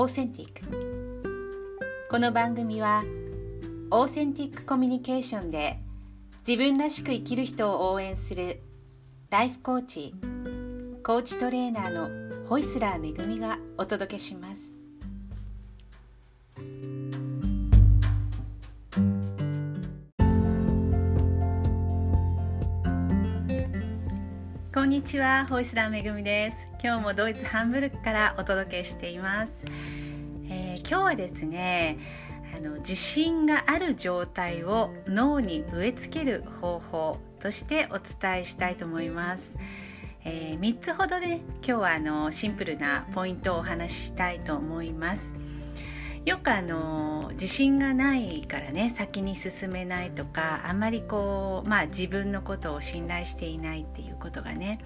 オーセンティックこの番組はオーセンティックコミュニケーションで自分らしく生きる人を応援するライフコーチコーチトレーナーのホイスラーめぐみがお届けします。んにちは、ホイスラーめぐみです。今日もドイツハンブルクからお届けしています。えー、今日はですね、あの自信がある状態を脳に植え付ける方法としてお伝えしたいと思います。えー、3つほどで今日はあのシンプルなポイントをお話ししたいと思います。よくあの自信がないからね先に進めないとかあんまりこうまあ自分のことを信頼していないっていうことがね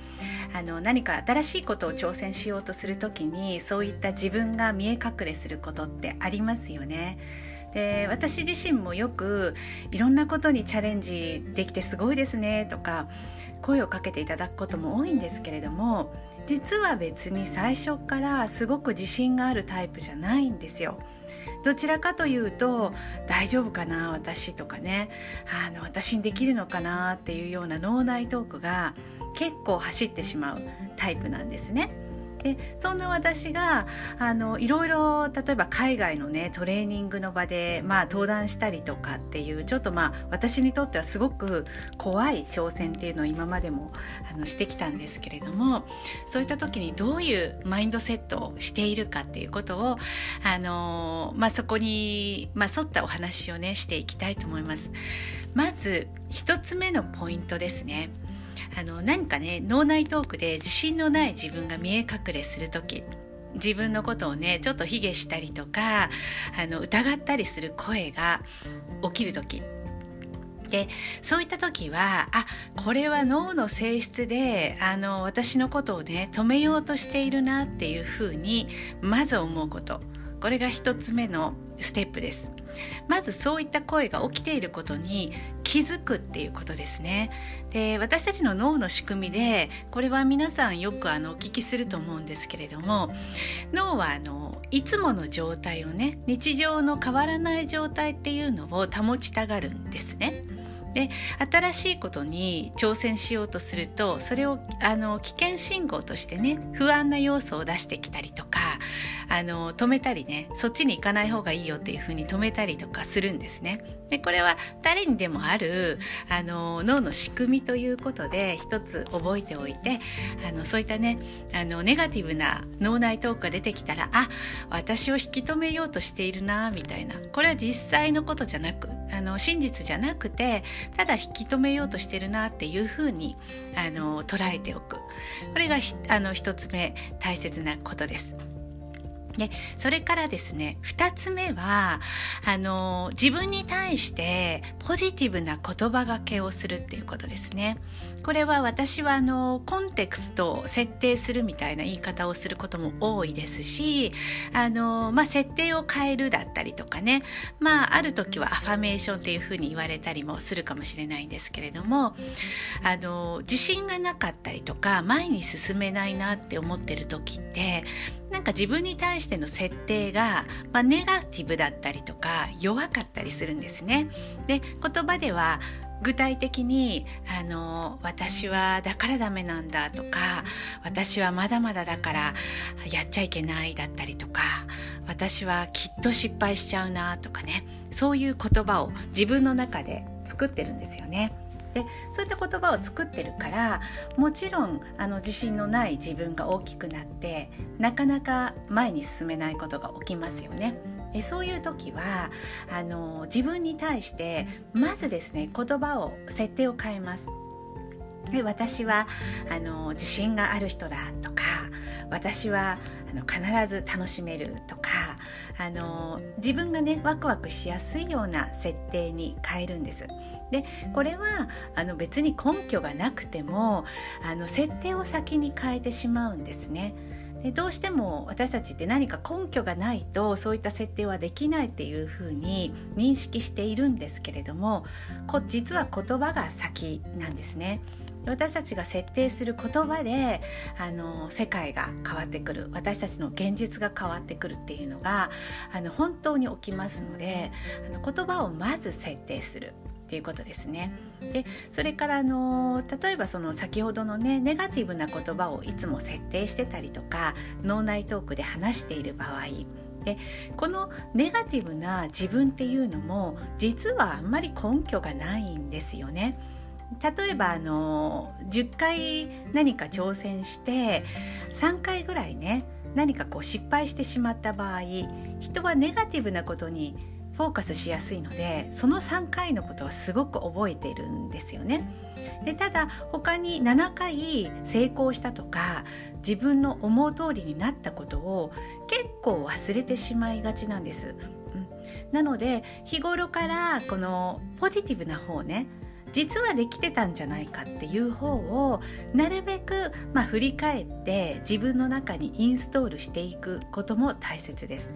あの何か新しいことを挑戦しようとする時にそういった自分が見え隠れすることってありますよね。で私自身もよくいろんなことにチャレンジできてすごいですねとか声をかけていただくことも多いんですけれども実は別に最初からすごく自信があるタイプじゃないんですよ。どちらかというと大丈夫かな私とかねあの私にできるのかなっていうような脳内トークが結構走ってしまうタイプなんですね。でそんな私があのいろいろ例えば海外のねトレーニングの場で、まあ、登壇したりとかっていうちょっとまあ私にとってはすごく怖い挑戦っていうのを今までもあのしてきたんですけれどもそういった時にどういうマインドセットをしているかっていうことをあの、まあ、そこに、まあ、沿ったお話をねしていきたいと思います。まず一つ目のポイントですね。あの何かね脳内トークで自信のない自分が見え隠れする時。自分のことをねちょっと卑下したりとかあの疑ったりする声が起きる時。でそういった時はあこれは脳の性質であの私のことをね止めようとしているなっていうふうにまず思うこと。これが一つ目のステップです。まずそういった声が起きていることに気づくっていうことですね。で私たちの脳の仕組みでこれは皆さんよくあのお聞きすると思うんですけれども脳はあのいつもの状態をね日常の変わらない状態っていうのを保ちたがるんですね。で新しいことに挑戦しようとするとそれをあの危険信号としてね不安な要素を出してきたりとかあの止めたりねそっちに行かない方がいいよっていうふうに止めたりとかするんですね。でこれは誰にでもあるあの脳の仕組みということで一つ覚えておいてあのそういったねあのネガティブな脳内トークが出てきたらあ私を引き止めようとしているなみたいなこれは実際のことじゃなくの真実じゃなくてただ引き止めようとしてるなっていうふうにあの捉えておくこれがあの一つ目大切なことです。でそれからですね2つ目はあの自分に対してポジティブな言葉がけをするっていうことですね。これは私はあのコンテクストを設定するみたいな言い方をすることも多いですしあの、まあ、設定を変えるだったりとかね、まあ、ある時はアファメーションっていうふうに言われたりもするかもしれないんですけれどもあの自信がなかったりとか前に進めないなって思ってる時ってなんか自分に対しての設定が、まあ、ネガティブだったりとか弱かったりするんですね。で言葉では具体的にあの私はだからダメなんだとか私はまだまだだからやっちゃいけないだったりとか私はきっと失敗しちゃうなとかねそういう言葉を自分の中で作ってるんですよね。でそういった言葉を作ってるからもちろんあの自信のない自分が大きくなってなかなか前に進めないことが起きますよね。でそういう時はあの自分に対してまずですね言葉を設定を変えます。で私はあの自信がある人だとか私はあの必ず楽しめるとかあの自分がねワクワクしやすいような設定に変えるんです。でこれはあの別に根拠がなくてもあの設定を先に変えてしまうんですね。でどうしても私たちって何か根拠がないとそういった設定はできないっていうふうに認識しているんですけれどもこ実は言葉が先なんですね。私たちが設定する言葉であの世界が変わってくる私たちの現実が変わってくるっていうのがあの本当に起きますのであの言葉をまず設定するっていうことですね。でそれからあの例えばその先ほどのねネガティブな言葉をいつも設定してたりとか脳内トークで話している場合でこのネガティブな自分っていうのも実はあんまり根拠がないんですよね。例えばあの10回何か挑戦して3回ぐらいね何かこう失敗してしまった場合人はネガティブなことにフォーカスしやすいのでその3回のことはすごく覚えてるんですよね。でただ他に7回成功したとか自分の思う通りになったことを結構忘れてしまいがちなんです。なので日頃からこのポジティブな方ね実はできてたんじゃないかっていう方をなるべく、まあ、振り返って自分の中にインストールしていくことも大切です。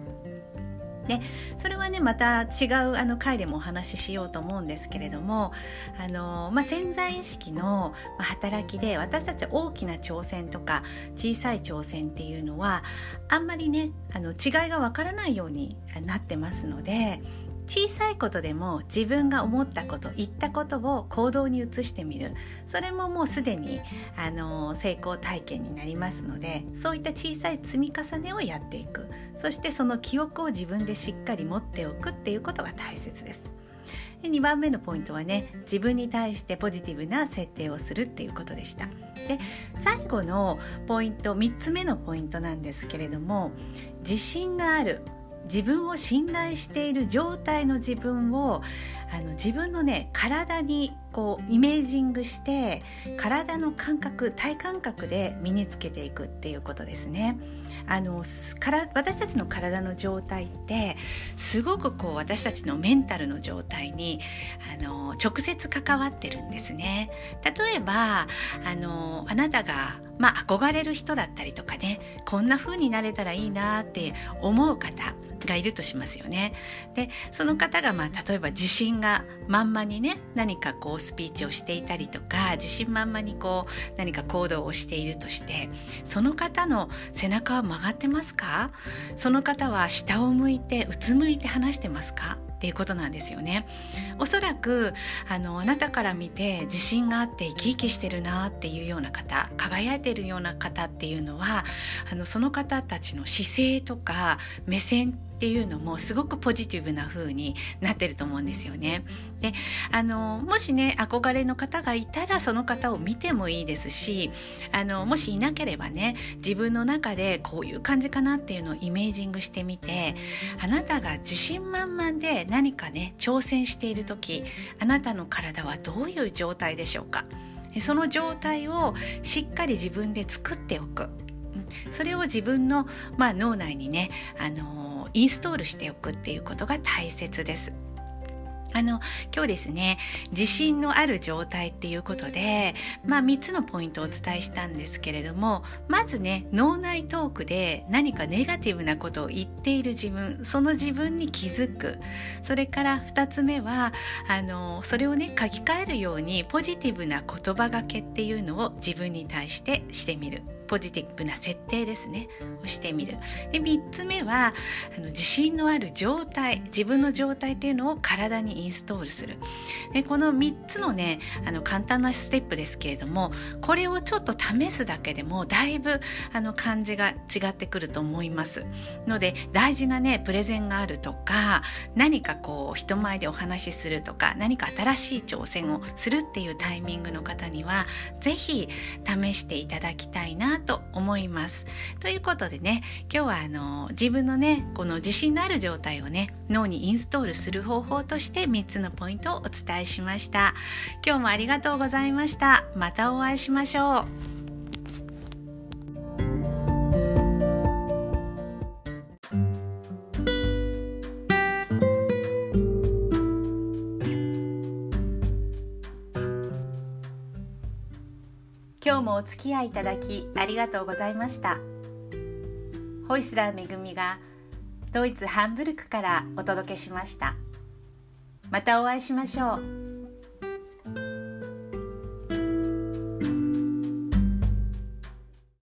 でそれはねまた違うあの回でもお話ししようと思うんですけれどもあの、まあ、潜在意識の働きで私たち大きな挑戦とか小さい挑戦っていうのはあんまりねあの違いがわからないようになってますので小さいことでも自分が思ったこと言ったことを行動に移してみる。それももうすでにあの成功体験になりますのでそういった小さい積み重ねをやっていく。そしてその記憶を自分でしっかり持っておくっていうことが大切です。で2番目のポイントはね自分に対してポジティブな設定をするっていうことでした。で最後のポイント3つ目のポイントなんですけれども自信がある。自分を信頼している状態の自分をあの自分のね体にこうイメージングして体の感覚体感覚で身につけていくっていうことですね。あのから私たちの体の状態ってすごくこう私たちのメンタルの状態にあの直接関わってるんですね。例えばあのあなたがまあ憧れる人だったりとかねこんな風になれたらいいなって思う方がいるとしますよね。でその方がまあ例えば自信が満々にね何かこうスピーチをしていたりとか自信満々にこう何か行動をしているとしてその方の背中は曲がってますか？その方は下を向いてうつむいて話してますか？っていうことなんですよねおそらくあのあなたから見て自信があって生き生きしてるなっていうような方輝いてるような方っていうのはあのその方たちの姿勢とか目線っていうのもすごくポジティブな風になってると思うんですよね。であのもしね憧れの方がいたらその方を見てもいいですしあのもしいなければね自分の中でこういう感じかなっていうのをイメージングしてみてあなたが自信満々で何かね挑戦している時あなたの体はどういう状態でしょうか？その状態をしっかり自分で作っておく。それを自分の、まあ、脳内にね、あのインストールしておくっていうことが大切です。あの今日ですね自信のある状態っていうことで、まあ、3つのポイントをお伝えしたんですけれどもまずね脳内トークで何かネガティブなことを言っている自分その自分に気づくそれから2つ目はあのそれをね書き換えるようにポジティブな言葉がけっていうのを自分に対してしてみる。ポジティブな設定ですね。をしてみる。で3つ目はあの自信のある状態。自分の状態っていうのを体にインストールする。でこの3つのねあの簡単なステップですけれどもこれをちょっと試すだけでもだいぶあの感じが違ってくると思います。ので大事なねプレゼンがあるとか何かこう人前でお話しするとか何か新しい挑戦をするっていうタイミングの方には是非試していただきたいななと思います。ということでね今日はあの自分のねこの自信のある状態をね脳にインストールする方法として3つのポイントをお伝えしました。今日もありがとうございました。またお会いしましょう。今日もお付き合いいただきありがとうございました。ホイスラーめぐみがドイツハンブルクからお届けしました。またお会いしましょう。